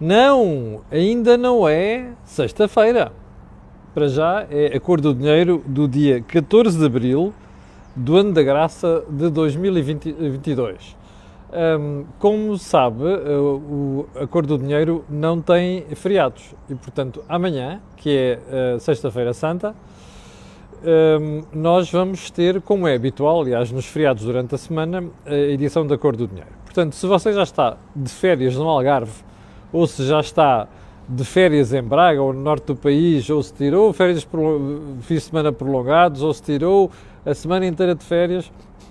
Não, ainda não é sexta-feira. Para já é a cor do dinheiro do dia 14 de abril do ano da graça de 2022. Um, como sabe, o, a cor do dinheiro não tem feriados e, portanto, amanhã, que é uh, Sexta-feira Santa, um, nós vamos ter, como é habitual, aliás, nos feriados durante a semana, a edição da cor do dinheiro. Portanto, se você já está de férias no Algarve, ou se já está de férias em Braga ou no norte do país, ou se tirou férias fim de semana prolongados, ou se tirou a semana inteira de férias,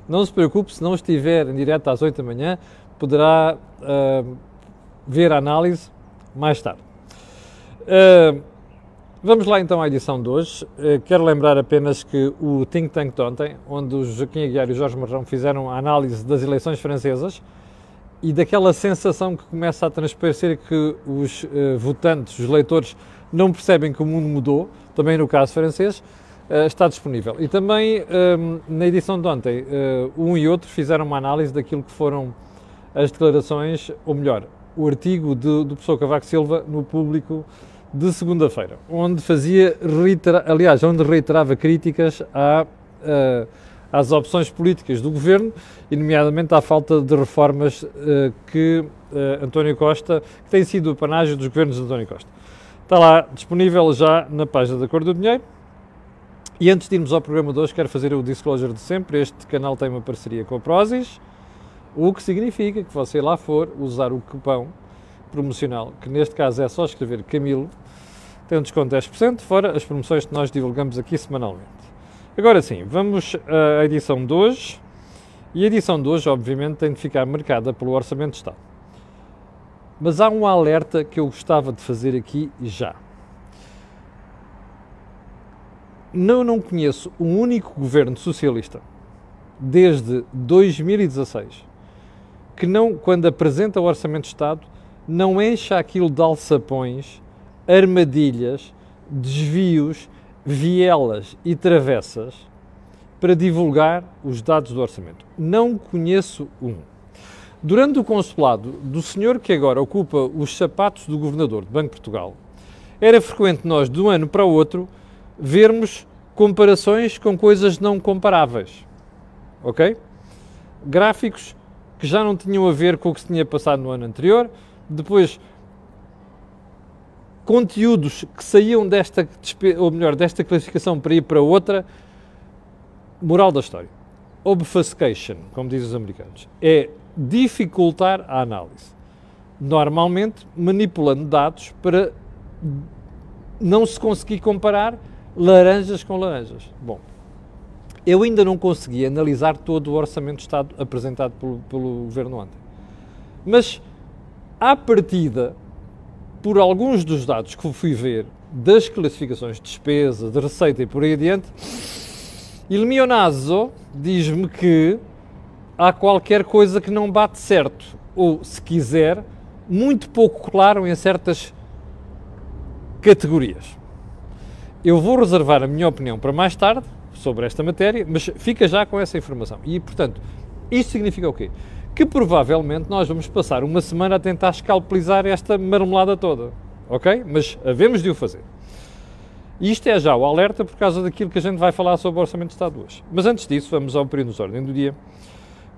não se preocupe, se não estiver em direto às 8 da manhã, poderá uh, ver a análise mais tarde. Uh, vamos lá então à edição de hoje. Uh, quero lembrar apenas que o Think Tank de ontem, onde o Joaquim Aguiar e o Jorge Marrão fizeram a análise das eleições francesas e daquela sensação que começa a transparecer que os votantes, os leitores, não percebem que o mundo mudou, também no caso francês, uh, está disponível. E também um, na edição de ontem, uh, um e outro fizeram uma análise daquilo que foram as declarações, ou melhor, o artigo de, do professor Cavaco Silva no público de segunda-feira, onde fazia, reitera, aliás, onde reiterava críticas à, uh, às opções políticas do governo e, nomeadamente, à falta de reformas uh, que uh, António Costa, que tem sido o panágio dos governos de António Costa. Está lá disponível já na página da Cor do Dinheiro. E antes de irmos ao programa de hoje, quero fazer o disclosure de sempre. Este canal tem uma parceria com a Prozis, o que significa que você lá for usar o cupão promocional, que neste caso é só escrever Camilo, tem um desconto de 10%, fora as promoções que nós divulgamos aqui semanalmente. Agora sim, vamos à edição de hoje. E a edição de hoje, obviamente, tem de ficar marcada pelo Orçamento de Estado. Mas há um alerta que eu gostava de fazer aqui já. não, não conheço um único governo socialista desde 2016 que não, quando apresenta o Orçamento de Estado, não encha aquilo de alçapões, armadilhas, desvios, vielas e travessas para divulgar os dados do orçamento. Não conheço um. Durante o consulado do senhor que agora ocupa os sapatos do governador do Banco de Portugal, era frequente nós, de um ano para o outro, vermos comparações com coisas não comparáveis. Ok? Gráficos que já não tinham a ver com o que se tinha passado no ano anterior, depois conteúdos que saíam desta, ou melhor, desta classificação para ir para outra. Moral da história. Obfuscation, como dizem os americanos, é dificultar a análise. Normalmente manipulando dados para não se conseguir comparar laranjas com laranjas. Bom, eu ainda não consegui analisar todo o Orçamento de Estado apresentado pelo, pelo Governo ontem. Mas, à partida, por alguns dos dados que fui ver, das classificações de despesa, de receita e por aí adiante, Il mio naso diz-me que há qualquer coisa que não bate certo, ou, se quiser, muito pouco claro em certas categorias. Eu vou reservar a minha opinião para mais tarde sobre esta matéria, mas fica já com essa informação. E, portanto, isto significa o quê? Que provavelmente nós vamos passar uma semana a tentar escalpelizar esta marmelada toda, ok? Mas havemos de o fazer. E isto é já o alerta por causa daquilo que a gente vai falar sobre o Orçamento de Estado hoje. Mas antes disso, vamos ao período de ordem do dia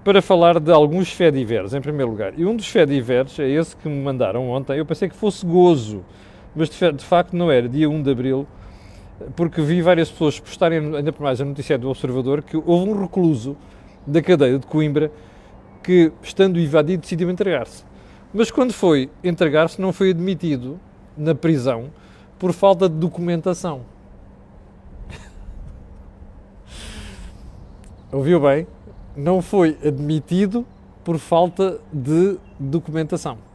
para falar de alguns fediveres, em primeiro lugar. E um dos fediveres é esse que me mandaram ontem. Eu pensei que fosse gozo, mas de facto não era. Dia 1 de Abril, porque vi várias pessoas postarem, ainda por mais a notícia do Observador, que houve um recluso da cadeia de Coimbra que, estando invadido, decidiu entregar-se. Mas quando foi entregar-se, não foi admitido na prisão por falta de documentação. Ouviu bem? Não foi admitido por falta de documentação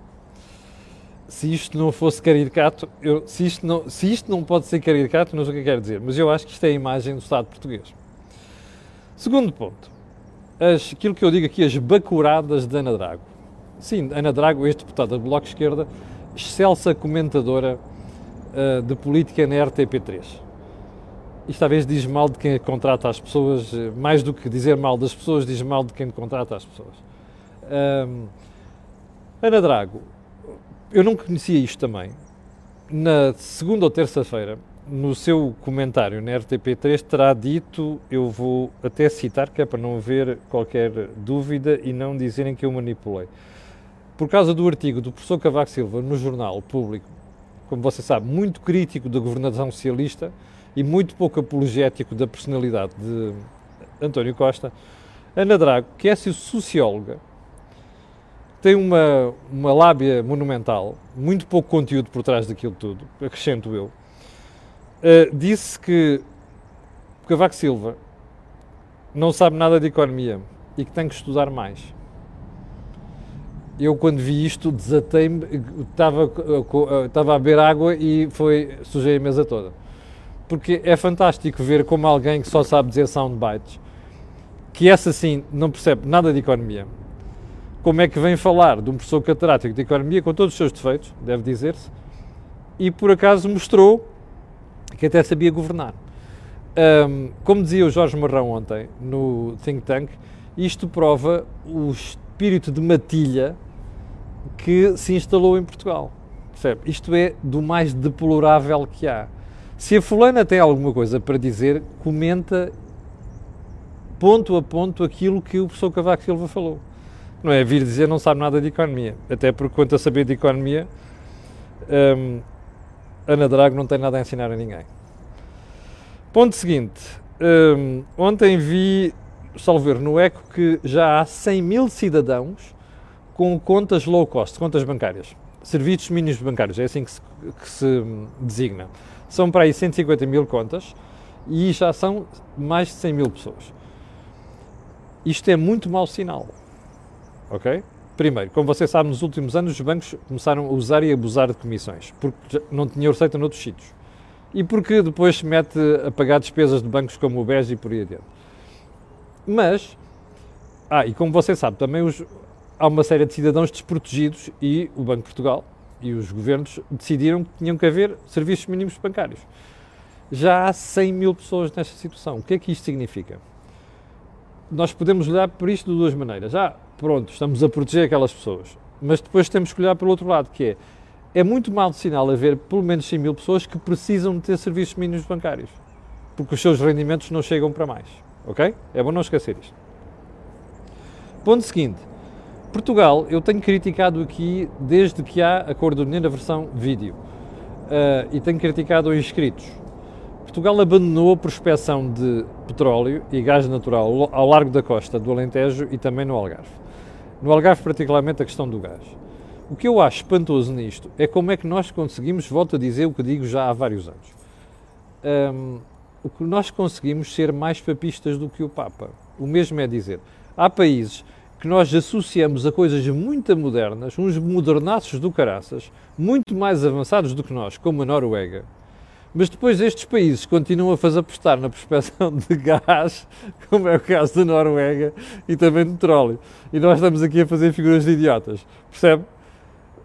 se isto não fosse caricato, eu, se, isto não, se isto não pode ser caricato, não sei o que quer dizer, mas eu acho que isto é a imagem do Estado português. Segundo ponto, as, aquilo que eu digo aqui, as bacuradas de Ana Drago. Sim, Ana Drago, ex-deputada do Bloco de Esquerda, excelsa comentadora uh, de política na RTP3. Isto talvez diz mal de quem contrata as pessoas, eh, mais do que dizer mal das pessoas, diz mal de quem contrata as pessoas. Um, Ana Drago eu não conhecia isto também. Na segunda ou terça-feira, no seu comentário na RTP3, terá dito, eu vou até citar, que é para não haver qualquer dúvida e não dizerem que eu manipulei. Por causa do artigo do professor Cavaco Silva no Jornal Público, como você sabe, muito crítico da governação socialista e muito pouco apologético da personalidade de António Costa, Ana Drago, que é socióloga, tem uma, uma lábia monumental, muito pouco conteúdo por trás daquilo tudo, acrescento eu, uh, disse que Cavaco Silva não sabe nada de economia e que tem que estudar mais. Eu, quando vi isto, desatei-me, estava, estava a beber água e foi, sujei a mesa toda. Porque é fantástico ver como alguém que só sabe dizer soundbites, que essa sim não percebe nada de economia, como é que vem falar de um professor catedrático de economia com todos os seus defeitos, deve dizer-se, e por acaso mostrou que até sabia governar. Um, como dizia o Jorge Marrão ontem no Think Tank, isto prova o espírito de matilha que se instalou em Portugal. Percebe? Isto é do mais deplorável que há. Se a fulana tem alguma coisa para dizer, comenta ponto a ponto aquilo que o professor Cavaco Silva falou. Não é vir dizer não sabe nada de economia. Até porque quanto a saber de economia, um, Ana Drago não tem nada a ensinar a ninguém. Ponto seguinte. Um, ontem vi, salvo no ECO, que já há 100 mil cidadãos com contas low cost, contas bancárias. Serviços mínimos bancários, é assim que se, que se designa. São para aí 150 mil contas e já são mais de 100 mil pessoas. Isto é muito mau sinal. Ok? Primeiro, como você sabe, nos últimos anos os bancos começaram a usar e abusar de comissões, porque não tinha receita noutros sítios. E porque depois se mete a pagar despesas de bancos como o BES e por aí adiante. Mas, ah, e como você sabe, também os, há uma série de cidadãos desprotegidos e o Banco de Portugal e os governos decidiram que tinham que haver serviços mínimos bancários. Já há 100 mil pessoas nesta situação. O que é que isto significa? Nós podemos olhar por isto de duas maneiras. Já, pronto, estamos a proteger aquelas pessoas. Mas depois temos que olhar pelo outro lado, que é, é muito mau sinal haver pelo menos 100 mil pessoas que precisam de ter serviços mínimos bancários, porque os seus rendimentos não chegam para mais, ok? É bom não esquecer isto. Ponto seguinte, Portugal, eu tenho criticado aqui desde que há acordo de na versão vídeo uh, e tenho criticado os inscritos. Portugal abandonou a prospecção de petróleo e gás natural ao largo da costa do Alentejo e também no Algarve. No Algarve, particularmente, a questão do gás. O que eu acho espantoso nisto é como é que nós conseguimos, volto a dizer o que digo já há vários anos, um, o que nós conseguimos ser mais papistas do que o Papa. O mesmo é dizer, há países que nós associamos a coisas muito modernas, uns modernaços do caraças, muito mais avançados do que nós, como a Noruega, mas depois estes países continuam a fazer apostar na prospecção de gás, como é o caso da Noruega, e também de petróleo. E nós estamos aqui a fazer figuras de idiotas, percebe?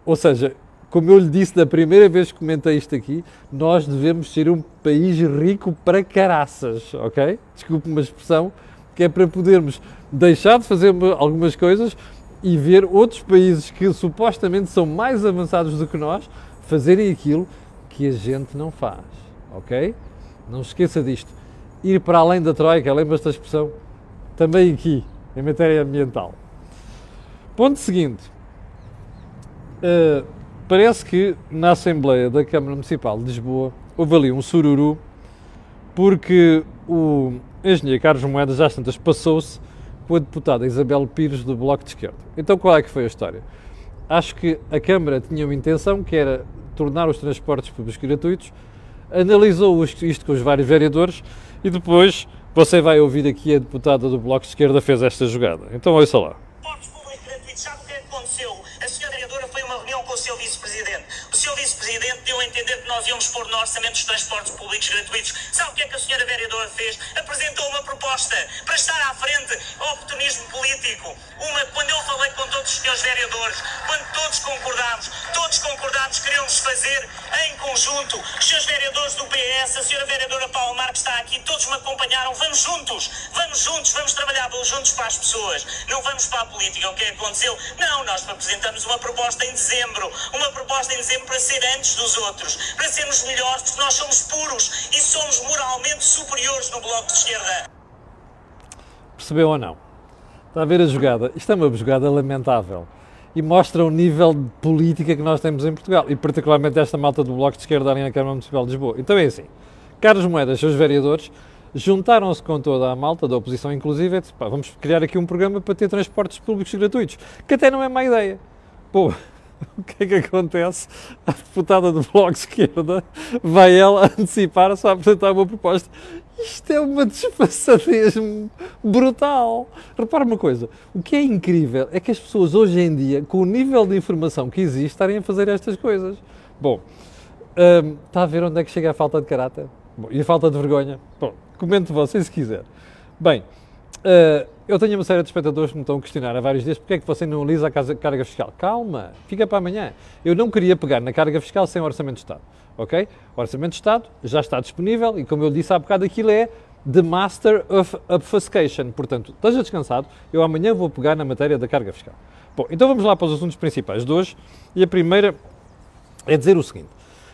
Ou seja, como eu lhe disse da primeira vez que comentei isto aqui, nós devemos ser um país rico para caraças, ok? Desculpe uma expressão, que é para podermos deixar de fazer algumas coisas e ver outros países que supostamente são mais avançados do que nós fazerem aquilo que a gente não faz, ok? Não se esqueça disto. Ir para além da Troika, lembra-se da expressão? Também aqui, em matéria ambiental. Ponto seguinte. Uh, parece que na Assembleia da Câmara Municipal de Lisboa houve ali um sururu porque o engenheiro Carlos Moedas às tantas passou-se com a deputada Isabel Pires do Bloco de Esquerda. Então qual é que foi a história? Acho que a Câmara tinha uma intenção que era tornar os transportes públicos gratuitos, analisou isto com os vários vereadores e depois você vai ouvir aqui a deputada do Bloco de Esquerda fez esta jogada. Então ouça lá. Entender que nós íamos pôr no orçamento dos transportes públicos gratuitos. Sabe o que é que a senhora vereadora fez? Apresentou uma proposta para estar à frente ao oportunismo político. Uma, quando eu falei com todos os senhores vereadores, quando todos concordámos, todos concordámos que queríamos fazer em conjunto. Os senhores vereadores do PS, a senhora vereadora Paulo Marques está aqui, todos me acompanharam. Vamos juntos, vamos juntos, vamos trabalhar juntos para as pessoas. Não vamos para a política. O que é aconteceu? Não, nós apresentamos uma proposta em dezembro, uma proposta temos sempre para ser antes dos outros, para sermos melhores, porque nós somos puros e somos moralmente superiores no Bloco de Esquerda. Percebeu ou não? Está a ver a jogada? Isto é uma jogada lamentável e mostra o nível de política que nós temos em Portugal e particularmente esta malta do Bloco de Esquerda ali na Câmara Municipal de Lisboa. Então é assim, Carlos Moedas, seus vereadores, juntaram-se com toda a malta da oposição, inclusive, e disse, pá, vamos criar aqui um programa para ter transportes públicos gratuitos, que até não é má ideia. Pô, o que é que acontece? A deputada do Bloco de Esquerda vai ela antecipar-se a apresentar uma proposta. Isto é uma desfaçadez brutal. Repara uma coisa, o que é incrível é que as pessoas hoje em dia, com o nível de informação que existe, estarem a fazer estas coisas. Bom, hum, está a ver onde é que chega a falta de caráter? Bom, e a falta de vergonha? Bom, comente você se quiser. Bem, uh, eu tenho uma série de espectadores que me estão a questionar há vários dias porque é que você não analisa a carga fiscal. Calma, fica para amanhã. Eu não queria pegar na carga fiscal sem o Orçamento de Estado, ok? O Orçamento de Estado já está disponível e, como eu disse há bocado, aquilo é The Master of Obfuscation. Portanto, esteja descansado, eu amanhã vou pegar na matéria da carga fiscal. Bom, então vamos lá para os assuntos principais de hoje e a primeira é dizer o seguinte.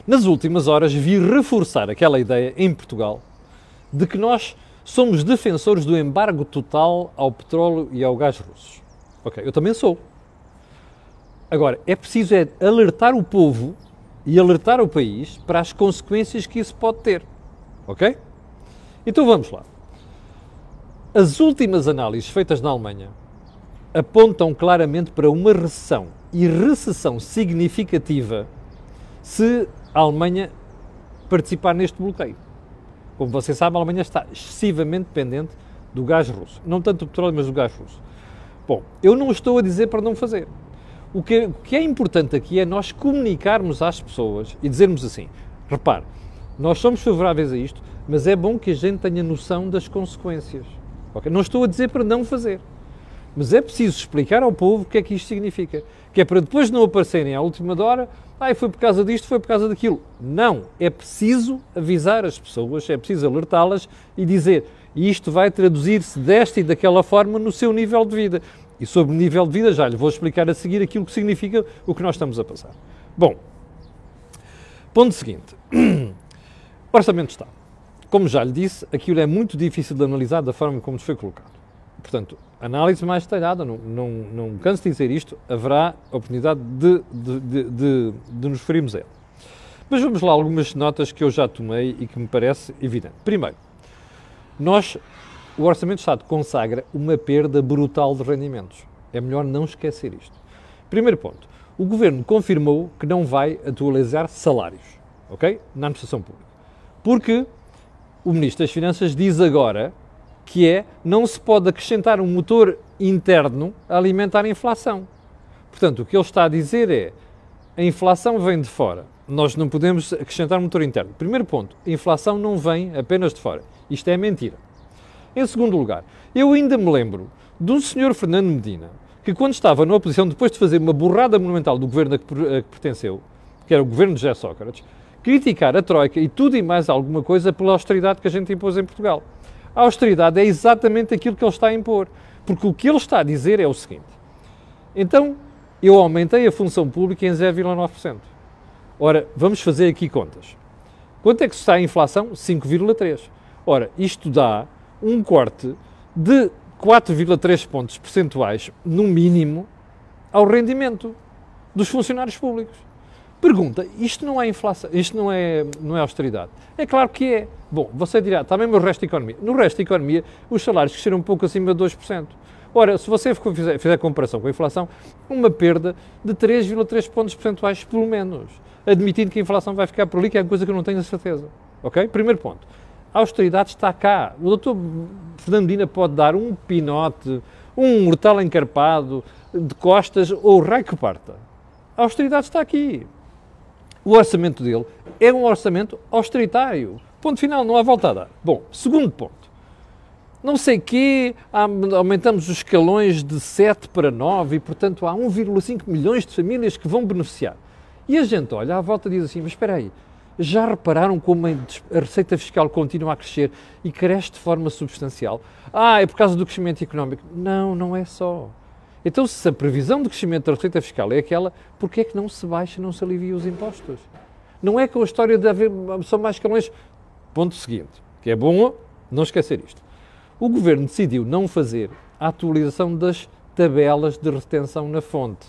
Nas últimas horas vi reforçar aquela ideia em Portugal de que nós somos defensores do embargo total ao petróleo e ao gás russos. Ok, eu também sou. Agora, é preciso é alertar o povo e alertar o país para as consequências que isso pode ter. Ok? Então vamos lá. As últimas análises feitas na Alemanha apontam claramente para uma recessão e recessão significativa se a Alemanha participar neste bloqueio. Como você sabe, a Alemanha está excessivamente dependente do gás russo. Não tanto do petróleo, mas do gás russo. Bom, eu não estou a dizer para não fazer. O que, o que é importante aqui é nós comunicarmos às pessoas e dizermos assim: repare, nós somos favoráveis a isto, mas é bom que a gente tenha noção das consequências. Okay? Não estou a dizer para não fazer, mas é preciso explicar ao povo o que é que isto significa. Que é para depois não aparecerem à última hora ah, foi por causa disto, foi por causa daquilo. Não, é preciso avisar as pessoas, é preciso alertá-las e dizer isto vai traduzir-se desta e daquela forma no seu nível de vida. E sobre o nível de vida já lhe vou explicar a seguir aquilo que significa o que nós estamos a passar. Bom, ponto seguinte. Orçamento Estado. Como já lhe disse, aquilo é muito difícil de analisar da forma como nos foi colocado. Portanto, análise mais detalhada, não, não, não canso de dizer isto, haverá oportunidade de, de, de, de, nos referirmos a ele. Mas vamos lá algumas notas que eu já tomei e que me parece evidente. Primeiro, nós, o Orçamento de Estado consagra uma perda brutal de rendimentos. É melhor não esquecer isto. Primeiro ponto, o Governo confirmou que não vai atualizar salários, ok? Na administração pública. Porque o Ministro das Finanças diz agora que é não se pode acrescentar um motor interno a alimentar a inflação. Portanto, o que ele está a dizer é a inflação vem de fora. Nós não podemos acrescentar um motor interno. Primeiro ponto, a inflação não vem apenas de fora. Isto é mentira. Em segundo lugar, eu ainda me lembro de um senhor Fernando Medina que, quando estava na oposição, depois de fazer uma borrada monumental do governo a que, a que pertenceu, que era o governo de José Sócrates, criticar a Troika e tudo e mais alguma coisa pela austeridade que a gente impôs em Portugal. A austeridade é exatamente aquilo que ele está a impor. Porque o que ele está a dizer é o seguinte: então eu aumentei a função pública em 0,9%. Ora, vamos fazer aqui contas. Quanto é que está a inflação? 5,3%. Ora, isto dá um corte de 4,3 pontos percentuais, no mínimo, ao rendimento dos funcionários públicos. Pergunta, isto não é inflação, isto não é, não é austeridade? É claro que é. Bom, você dirá, também tá o resto da economia. No resto da economia, os salários cresceram um pouco acima de 2%. Ora, se você fizer, fizer comparação com a inflação, uma perda de 3,3 pontos percentuais, pelo menos. Admitindo que a inflação vai ficar por ali, que é uma coisa que eu não tenho a certeza. Ok? Primeiro ponto. A austeridade está cá. O doutor Fernandina pode dar um pinote, um mortal encarpado, de costas ou raio que parta. A austeridade está aqui o orçamento dele é um orçamento austeritário. Ponto final, não há volta a dar. Bom, segundo ponto. Não sei que aumentamos os escalões de 7 para 9 e, portanto, há 1,5 milhões de famílias que vão beneficiar. E a gente olha à volta e diz assim, mas espera aí, já repararam como a receita fiscal continua a crescer e cresce de forma substancial? Ah, é por causa do crescimento económico. Não, não é só. Então, se a previsão de crescimento da receita fiscal é aquela, porquê é que não se baixa, não se alivia os impostos? Não é com a história de haver são mais escalões. Ponto seguinte, que é bom não esquecer isto. O governo decidiu não fazer a atualização das tabelas de retenção na fonte.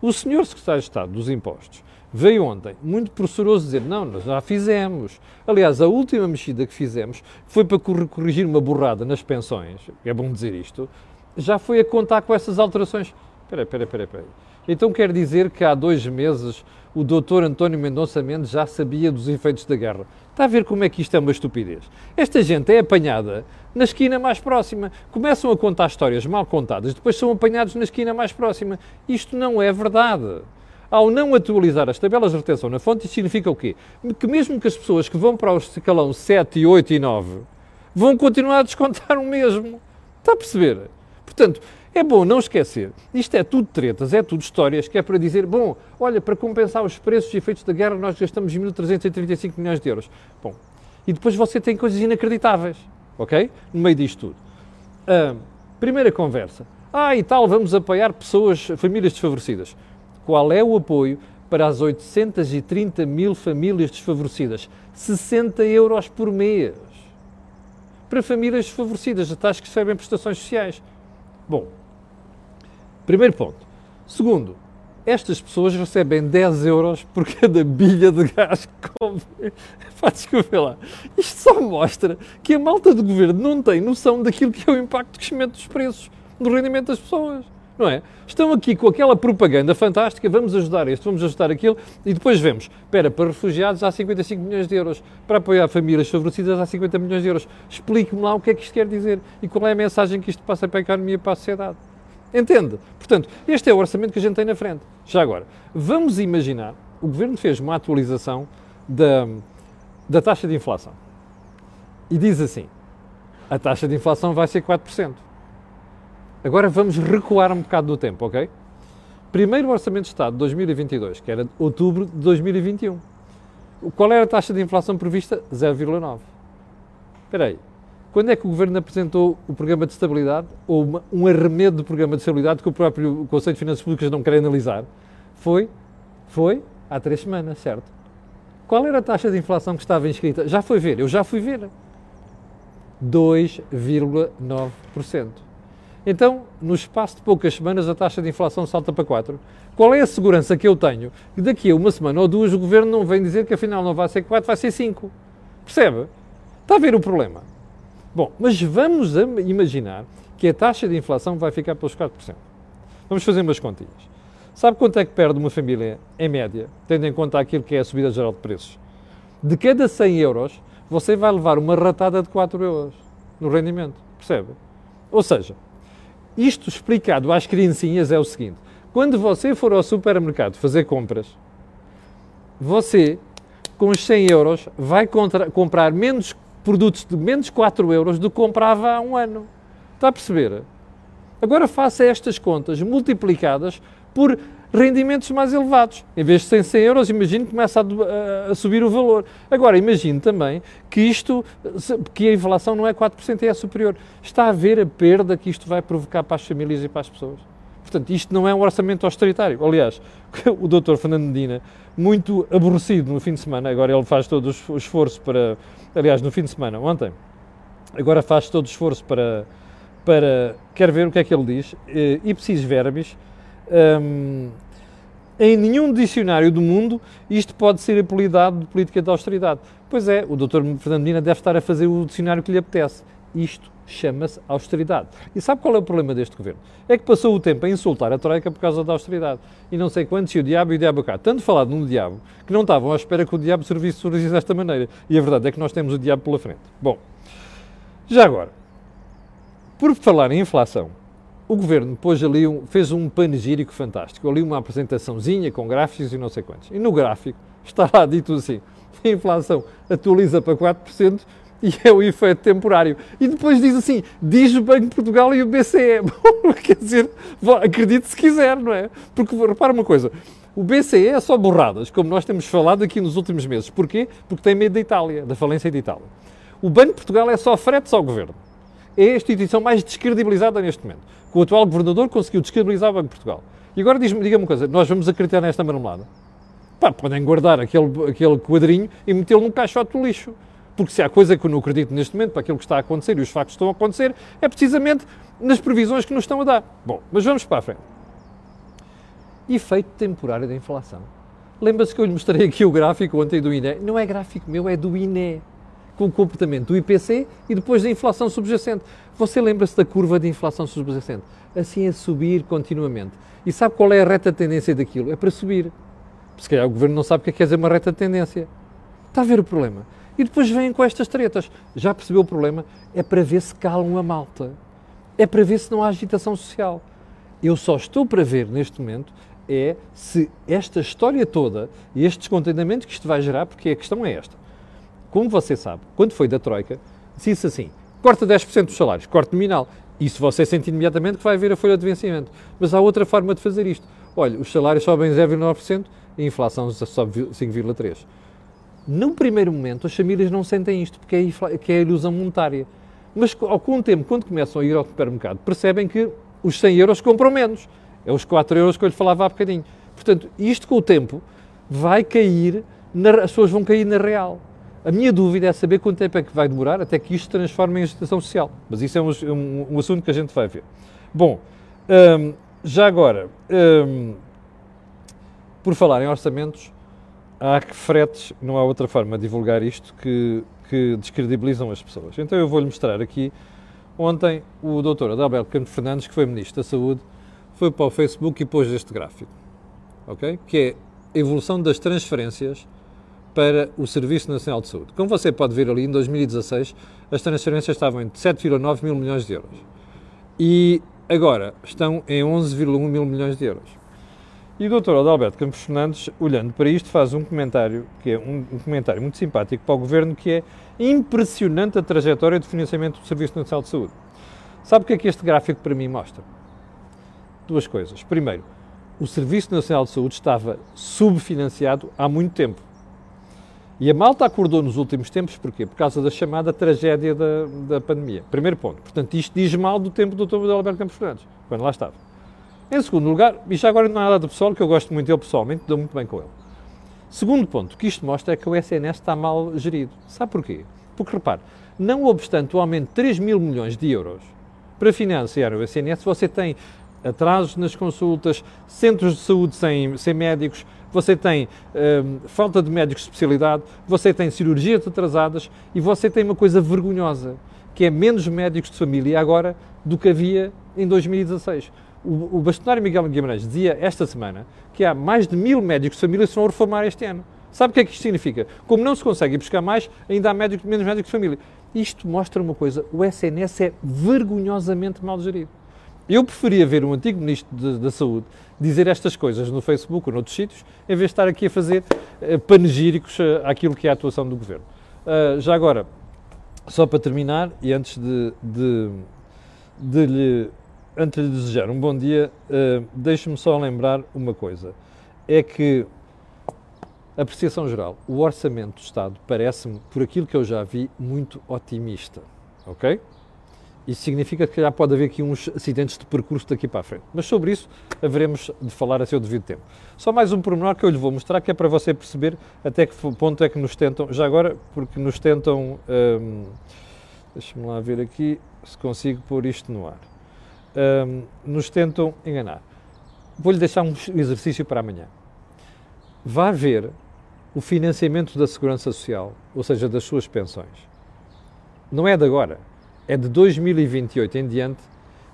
O senhor secretário de Estado dos Impostos veio ontem, muito pressuroso, dizer: não, nós já fizemos. Aliás, a última mexida que fizemos foi para corrigir uma borrada nas pensões, é bom dizer isto, já foi a contar com essas alterações. Espera, espera, espera, espera. Então quer dizer que há dois meses o doutor António Mendonça Mendes já sabia dos efeitos da guerra. Está a ver como é que isto é uma estupidez? Esta gente é apanhada na esquina mais próxima. Começam a contar histórias mal contadas, depois são apanhados na esquina mais próxima. Isto não é verdade. Ao não atualizar as tabelas de retenção na fonte, isto significa o quê? Que mesmo que as pessoas que vão para o escalão 7, 8 e 9 vão continuar a descontar o mesmo. Está a perceber? Portanto, é bom não esquecer, isto é tudo tretas, é tudo histórias, que é para dizer, bom, olha, para compensar os preços e efeitos da guerra nós gastamos 1.335 milhões de euros. Bom, e depois você tem coisas inacreditáveis, ok? No meio disto tudo. Primeira conversa. Ah, e tal, vamos apoiar pessoas, famílias desfavorecidas. Qual é o apoio para as 830 mil famílias desfavorecidas? 60 euros por mês. Para famílias desfavorecidas, até que recebem prestações sociais. Bom, primeiro ponto. Segundo, estas pessoas recebem 10 euros por cada bilha de gás que comem. Pá, desculpa lá. Isto só mostra que a malta do governo não tem noção daquilo que é o impacto do crescimento dos preços, do rendimento das pessoas. Não é? Estão aqui com aquela propaganda fantástica, vamos ajudar este, vamos ajudar aquilo, e depois vemos, espera, para refugiados há 55 milhões de euros, para apoiar famílias favorecidas há 50 milhões de euros. Explique-me lá o que é que isto quer dizer e qual é a mensagem que isto passa para a economia e para a sociedade. Entende? Portanto, este é o orçamento que a gente tem na frente. Já agora, vamos imaginar, o Governo fez uma atualização da, da taxa de inflação. E diz assim, a taxa de inflação vai ser 4%. Agora vamos recuar um bocado do tempo, ok? Primeiro Orçamento de Estado de 2022, que era outubro de 2021. Qual era a taxa de inflação prevista? 0,9. Espera aí. Quando é que o Governo apresentou o Programa de Estabilidade, ou uma, um arremedo do Programa de Estabilidade que o próprio Conselho de Finanças Públicas não quer analisar? Foi, foi há três semanas, certo? Qual era a taxa de inflação que estava inscrita? Já foi ver, eu já fui ver. 2,9%. Então, no espaço de poucas semanas, a taxa de inflação salta para 4. Qual é a segurança que eu tenho que daqui a uma semana ou duas o governo não vem dizer que afinal não vai ser 4, vai ser 5? Percebe? Está a ver o problema? Bom, mas vamos imaginar que a taxa de inflação vai ficar pelos 4%. Vamos fazer umas continhas. Sabe quanto é que perde uma família, em média, tendo em conta aquilo que é a subida geral de preços? De cada 100 euros, você vai levar uma ratada de 4 euros no rendimento. Percebe? Ou seja, isto explicado às criancinhas é o seguinte: quando você for ao supermercado fazer compras, você, com os 100 euros, vai comprar menos produtos de menos 4 euros do que comprava há um ano. Está a perceber? Agora faça estas contas multiplicadas por rendimentos mais elevados. Em vez de 100, 100 euros, imagino que começa a, a, subir o valor. Agora, imagine também que isto, que a inflação não é 4%, é superior. Está a ver a perda que isto vai provocar para as famílias e para as pessoas. Portanto, isto não é um orçamento austeritário. Aliás, o Dr. Fernando Medina, muito aborrecido no fim de semana, agora ele faz todo o esforço para. Aliás, no fim de semana, ontem, agora faz todo o esforço para. para quer ver o que é que ele diz. Eh, ipsis verbis. Um, em nenhum dicionário do mundo isto pode ser apelidado de política de austeridade. Pois é, o Dr. Fernando Medina deve estar a fazer o dicionário que lhe apetece. Isto chama-se austeridade. E sabe qual é o problema deste governo? É que passou o tempo a insultar a Troika por causa da austeridade. E não sei quantos, e o diabo e o diabo cá. Tanto falado num diabo, que não estavam à espera que o diabo servisse, servisse desta maneira. E a verdade é que nós temos o diabo pela frente. Bom, já agora, por falar em inflação, o governo pôs ali um, fez um panegírico fantástico, ali uma apresentaçãozinha com gráficos e não sei quantos. E no gráfico está lá dito assim: a inflação atualiza para 4% e é o efeito temporário. E depois diz assim: diz o Banco de Portugal e o BCE. Quer dizer, acredite se quiser, não é? Porque repara uma coisa. O BCE é só borradas, como nós temos falado aqui nos últimos meses. Porquê? Porque tem medo da Itália, da falência da Itália. O Banco de Portugal é só fretes ao governo é a instituição mais descredibilizada neste momento. O atual governador conseguiu descredibilizar o Banco de Portugal. E agora diga-me uma coisa, nós vamos acreditar nesta marmelada? Pá, podem guardar aquele, aquele quadrinho e metê-lo num caixote do lixo. Porque se há coisa que eu não acredito neste momento para aquilo que está a acontecer e os factos que estão a acontecer, é precisamente nas previsões que nos estão a dar. Bom, mas vamos para a frente. Efeito temporário da inflação. Lembra-se que eu lhe mostrei aqui o gráfico ontem do INE? Não é gráfico meu, é do INE. Com o comportamento do IPC e depois da inflação subjacente. Você lembra-se da curva de inflação subjacente? Assim a subir continuamente. E sabe qual é a reta tendência daquilo? É para subir. Se calhar o governo não sabe o que é, quer dizer uma reta tendência. Está a ver o problema? E depois vêm com estas tretas. Já percebeu o problema? É para ver se calam a malta. É para ver se não há agitação social. Eu só estou para ver neste momento é se esta história toda e este descontentamento que isto vai gerar, porque a questão é esta. Como você sabe, quando foi da Troika, disse assim: corta 10% dos salários, corte nominal. Isso você sente imediatamente que vai haver a folha de vencimento. Mas há outra forma de fazer isto. Olha, os salários sobem 0,9% e a inflação sobe 5,3%. Num primeiro momento, as famílias não sentem isto, porque é, que é a ilusão monetária. Mas, ao com o tempo, quando começam a ir ao supermercado, percebem que os 100 euros compram menos. É os 4 euros que eu lhe falava há bocadinho. Portanto, isto com o tempo vai cair, na, as pessoas vão cair na real. A minha dúvida é saber quanto tempo é que vai demorar até que isto se transforme em agitação social. Mas isso é um, um, um assunto que a gente vai ver. Bom, hum, já agora, hum, por falar em orçamentos, há que fretes, não há outra forma de divulgar isto que, que descredibilizam as pessoas. Então eu vou-lhe mostrar aqui. Ontem, o doutor Adalberto Campos Fernandes, que foi Ministro da Saúde, foi para o Facebook e pôs este gráfico, ok? Que é a evolução das transferências para o Serviço Nacional de Saúde. Como você pode ver ali, em 2016, as transferências estavam em 7,9 mil milhões de euros. E agora estão em 11,1 mil milhões de euros. E o Dr. Adalberto Campos Fernandes, olhando para isto, faz um comentário, que é um, um, comentário muito simpático para o Governo, que é impressionante a trajetória de financiamento do Serviço Nacional de Saúde. Sabe o que é que este gráfico para mim mostra? duas coisas. Primeiro, o Serviço Nacional de Saúde estava subfinanciado há muito tempo. E a malta acordou nos últimos tempos, porquê? Por causa da chamada tragédia da, da pandemia. Primeiro ponto. Portanto, isto diz mal do tempo do Dr. Alberto Campos Fernandes, quando lá estava. Em segundo lugar, e já agora não há nada do pessoal, que eu gosto muito dele pessoalmente, dou muito bem com ele. Segundo ponto, o que isto mostra é que o SNS está mal gerido. Sabe porquê? Porque, repare, não obstante o aumento de 3 mil milhões de euros para financiar o SNS, você tem atrasos nas consultas, centros de saúde sem, sem médicos, você tem hum, falta de médicos de especialidade, você tem cirurgias atrasadas e você tem uma coisa vergonhosa, que é menos médicos de família agora do que havia em 2016. O, o bastonário Miguel Guimarães dizia esta semana que há mais de mil médicos de família que se vão reformar este ano. Sabe o que é que isto significa? Como não se consegue buscar mais, ainda há médicos, menos médicos de família. Isto mostra uma coisa: o SNS é vergonhosamente mal gerido. Eu preferia ver um antigo Ministro da Saúde dizer estas coisas no Facebook ou noutros sítios, em vez de estar aqui a fazer uh, panegíricos uh, àquilo que é a atuação do Governo. Uh, já agora, só para terminar, e antes de, de, de lhe, antes de lhe desejar um bom dia, uh, deixe-me só lembrar uma coisa. É que, apreciação geral, o orçamento do Estado parece-me, por aquilo que eu já vi, muito otimista. Ok? Isso significa que já pode haver aqui uns acidentes de percurso daqui para a frente. Mas sobre isso haveremos de falar a seu devido tempo. Só mais um pormenor que eu lhe vou mostrar, que é para você perceber até que ponto é que nos tentam, já agora, porque nos tentam, hum, deixa-me lá ver aqui se consigo pôr isto no ar, hum, nos tentam enganar. Vou-lhe deixar um exercício para amanhã. Vá ver o financiamento da Segurança Social, ou seja, das suas pensões. Não é de agora é de 2028 em diante,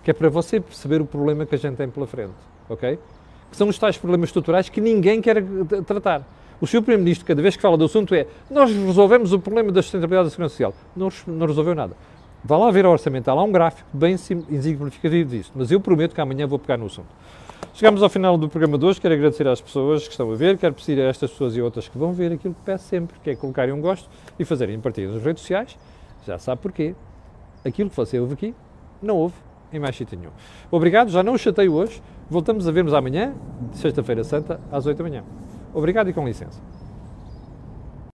que é para você perceber o problema que a gente tem pela frente, ok? Que são os tais problemas estruturais que ninguém quer tratar. O Sr. Primeiro-Ministro, cada vez que fala do assunto, é nós resolvemos o problema da sustentabilidade da segurança social. Não, não resolveu nada. Vá lá ver a orçamento, há um gráfico bem exemplificativo disso, mas eu prometo que amanhã vou pegar no assunto. Chegamos ao final do programa de hoje, quero agradecer às pessoas que estão a ver, quero pedir a estas pessoas e outras que vão ver aquilo que peço sempre, que é colocarem um gosto e fazerem partilha nas redes sociais, já sabe porquê, aquilo que você ouve aqui, não houve em mais sítio nenhum. Obrigado, já não o chateio hoje. Voltamos a vermos amanhã, sexta-feira santa, às 8 da manhã. Obrigado e com licença.